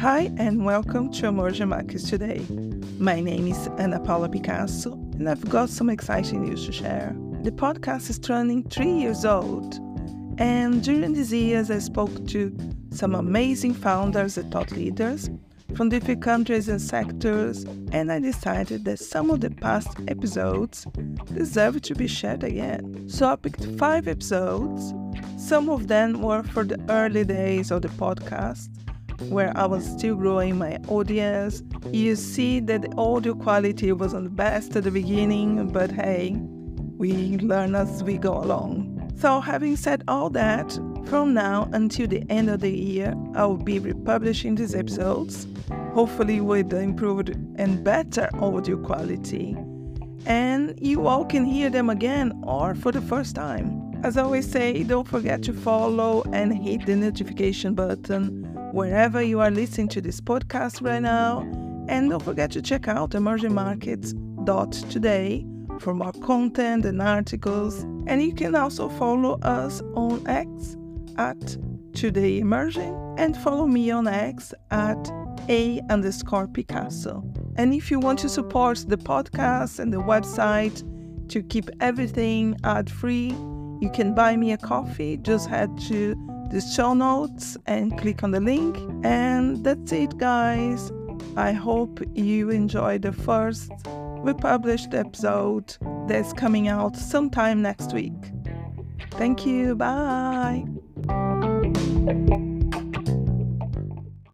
Hi, and welcome to Emerging Markets Today. My name is Ana Paula Picasso, and I've got some exciting news to share. The podcast is turning three years old, and during these years, I spoke to some amazing founders and thought leaders from different countries and sectors, and I decided that some of the past episodes deserve to be shared again. So I picked five episodes. Some of them were for the early days of the podcast, where I was still growing my audience. You see that the audio quality wasn't the best at the beginning, but hey, we learn as we go along. So, having said all that, from now until the end of the year, I will be republishing these episodes, hopefully with improved and better audio quality. And you all can hear them again or for the first time. As I always say, don't forget to follow and hit the notification button wherever you are listening to this podcast right now. And don't forget to check out emergingmarkets.today for more content and articles. And you can also follow us on X at Today Emerging and follow me on X at A underscore Picasso. And if you want to support the podcast and the website to keep everything ad free, you can buy me a coffee. Just head to the show notes and click on the link. And that's it, guys. I hope you enjoy the first republished episode that's coming out sometime next week. Thank you. Bye.